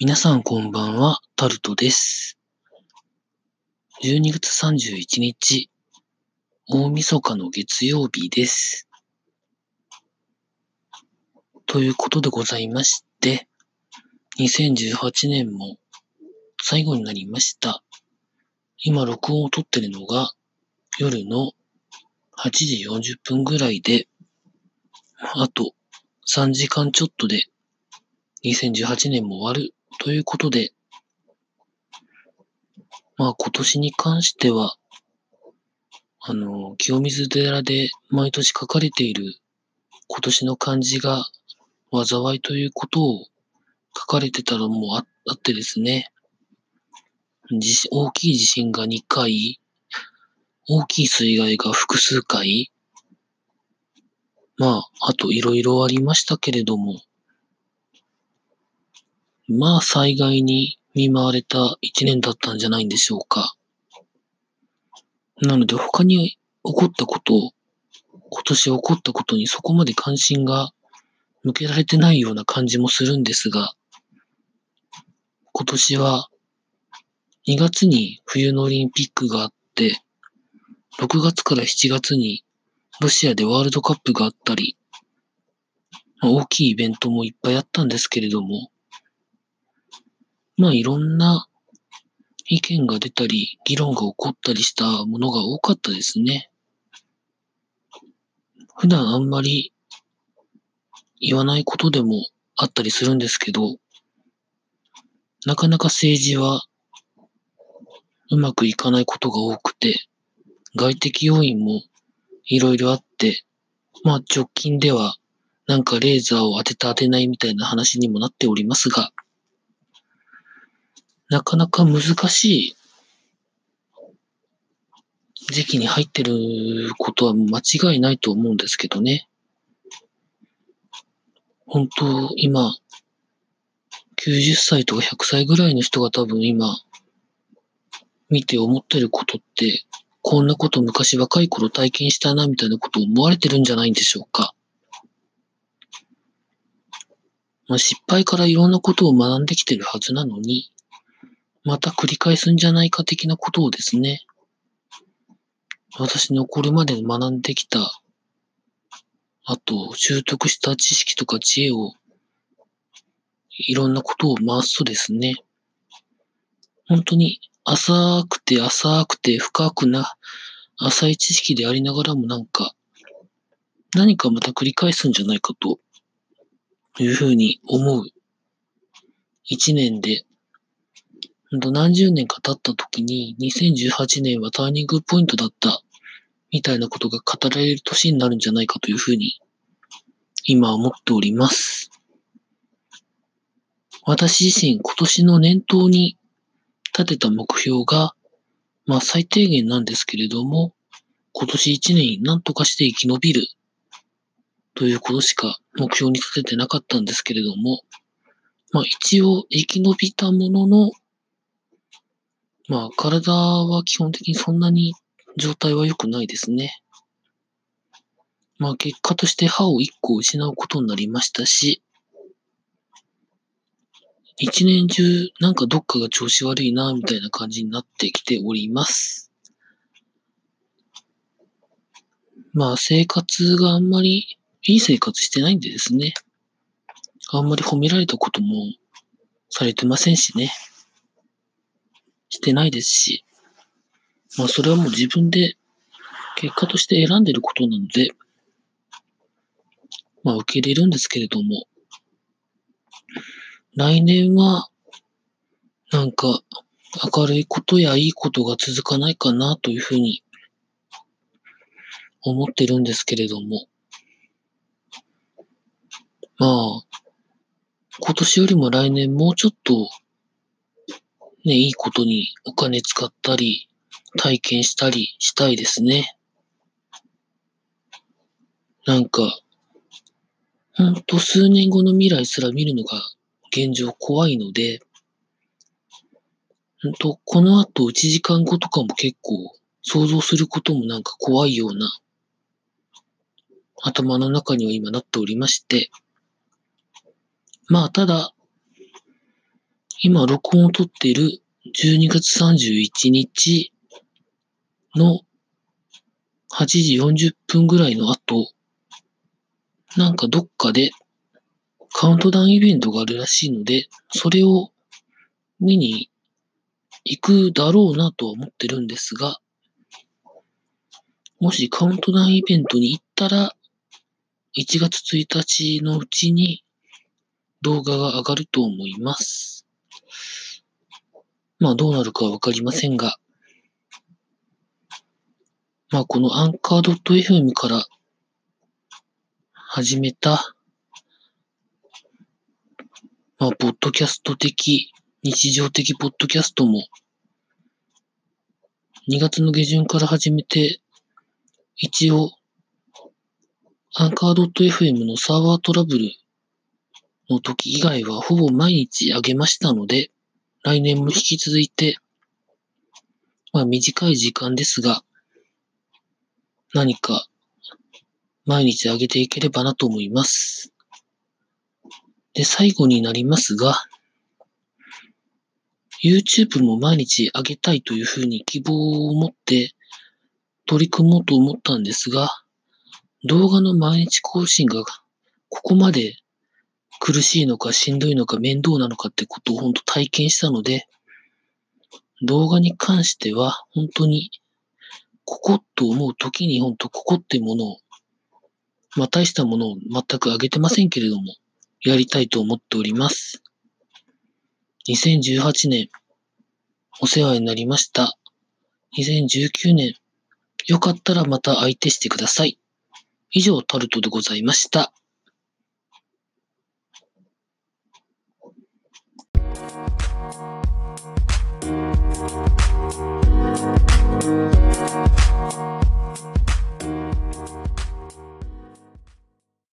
皆さんこんばんは、タルトです。12月31日、大晦日の月曜日です。ということでございまして、2018年も最後になりました。今録音を撮ってるのが夜の8時40分ぐらいで、あと3時間ちょっとで2018年も終わるということで、まあ今年に関しては、あの、清水寺で毎年書かれている今年の漢字が災いということを書かれてたらもうあってですね、大きい地震が2回、大きい水害が複数回、まあ、あといろいろありましたけれども、まあ災害に見舞われた一年だったんじゃないんでしょうか。なので他に起こったこと、今年起こったことにそこまで関心が向けられてないような感じもするんですが、今年は2月に冬のオリンピックがあって、6月から7月にロシアでワールドカップがあったり、大きいイベントもいっぱいあったんですけれども、まあいろんな意見が出たり、議論が起こったりしたものが多かったですね。普段あんまり言わないことでもあったりするんですけど、なかなか政治はうまくいかないことが多くて、外的要因もいろいろあって、まあ直近ではなんかレーザーを当てた当てないみたいな話にもなっておりますが、なかなか難しい時期に入ってることは間違いないと思うんですけどね。本当、今、90歳とか100歳ぐらいの人が多分今、見て思ってることって、こんなこと昔若い頃体験したなみたいなことを思われてるんじゃないんでしょうか。まあ、失敗からいろんなことを学んできてるはずなのに、また繰り返すんじゃないか的なことをですね、私のこれまで学んできた、あと習得した知識とか知恵を、いろんなことを回すとですね、本当に浅くて浅くて深くな、浅い知識でありながらもなんか、何かまた繰り返すんじゃないかというふうに思う一年で、何十年か経った時に2018年はターニングポイントだったみたいなことが語られる年になるんじゃないかというふうに今思っております。私自身今年の念頭に立てた目標が、まあ最低限なんですけれども、今年一年何とかして生き延びるということしか目標に立ててなかったんですけれども、まあ一応生き延びたものの、まあ体は基本的にそんなに状態は良くないですね。まあ結果として歯を一個失うことになりましたし、一年中なんかどっかが調子悪いなみたいな感じになってきております。まあ生活があんまりいい生活してないんでですね。あんまり褒められたこともされてませんしね。してないですし。まあそれはもう自分で結果として選んでることなので、まあ受け入れるんですけれども、来年はなんか明るいことやいいことが続かないかなというふうに思ってるんですけれども、まあ、今年よりも来年もうちょっとね、いいことにお金使ったり、体験したりしたいですね。なんか、ほんと数年後の未来すら見るのが現状怖いので、ほんとこの後1時間後とかも結構想像することもなんか怖いような頭の中には今なっておりまして、まあただ、今、録音を撮っている12月31日の8時40分ぐらいの後、なんかどっかでカウントダウンイベントがあるらしいので、それを見に行くだろうなとは思ってるんですが、もしカウントダウンイベントに行ったら、1月1日のうちに動画が上がると思います。まあどうなるかわかりませんが、まあこのアンカー .fm から始めた、まあポッドキャスト的、日常的ポッドキャストも2月の下旬から始めて、一応、アンカー .fm のサーバートラブルの時以外はほぼ毎日上げましたので、来年も引き続いて、まあ短い時間ですが、何か毎日上げていければなと思います。で、最後になりますが、YouTube も毎日上げたいというふうに希望を持って取り組もうと思ったんですが、動画の毎日更新がここまで苦しいのかしんどいのか面倒なのかってことを本当体験したので、動画に関しては本当にここと思う時に本当ここってものを、まあ大したものを全く上げてませんけれども、やりたいと思っております。2018年、お世話になりました。2019年、よかったらまた相手してください。以上、タルトでございました。Thank you.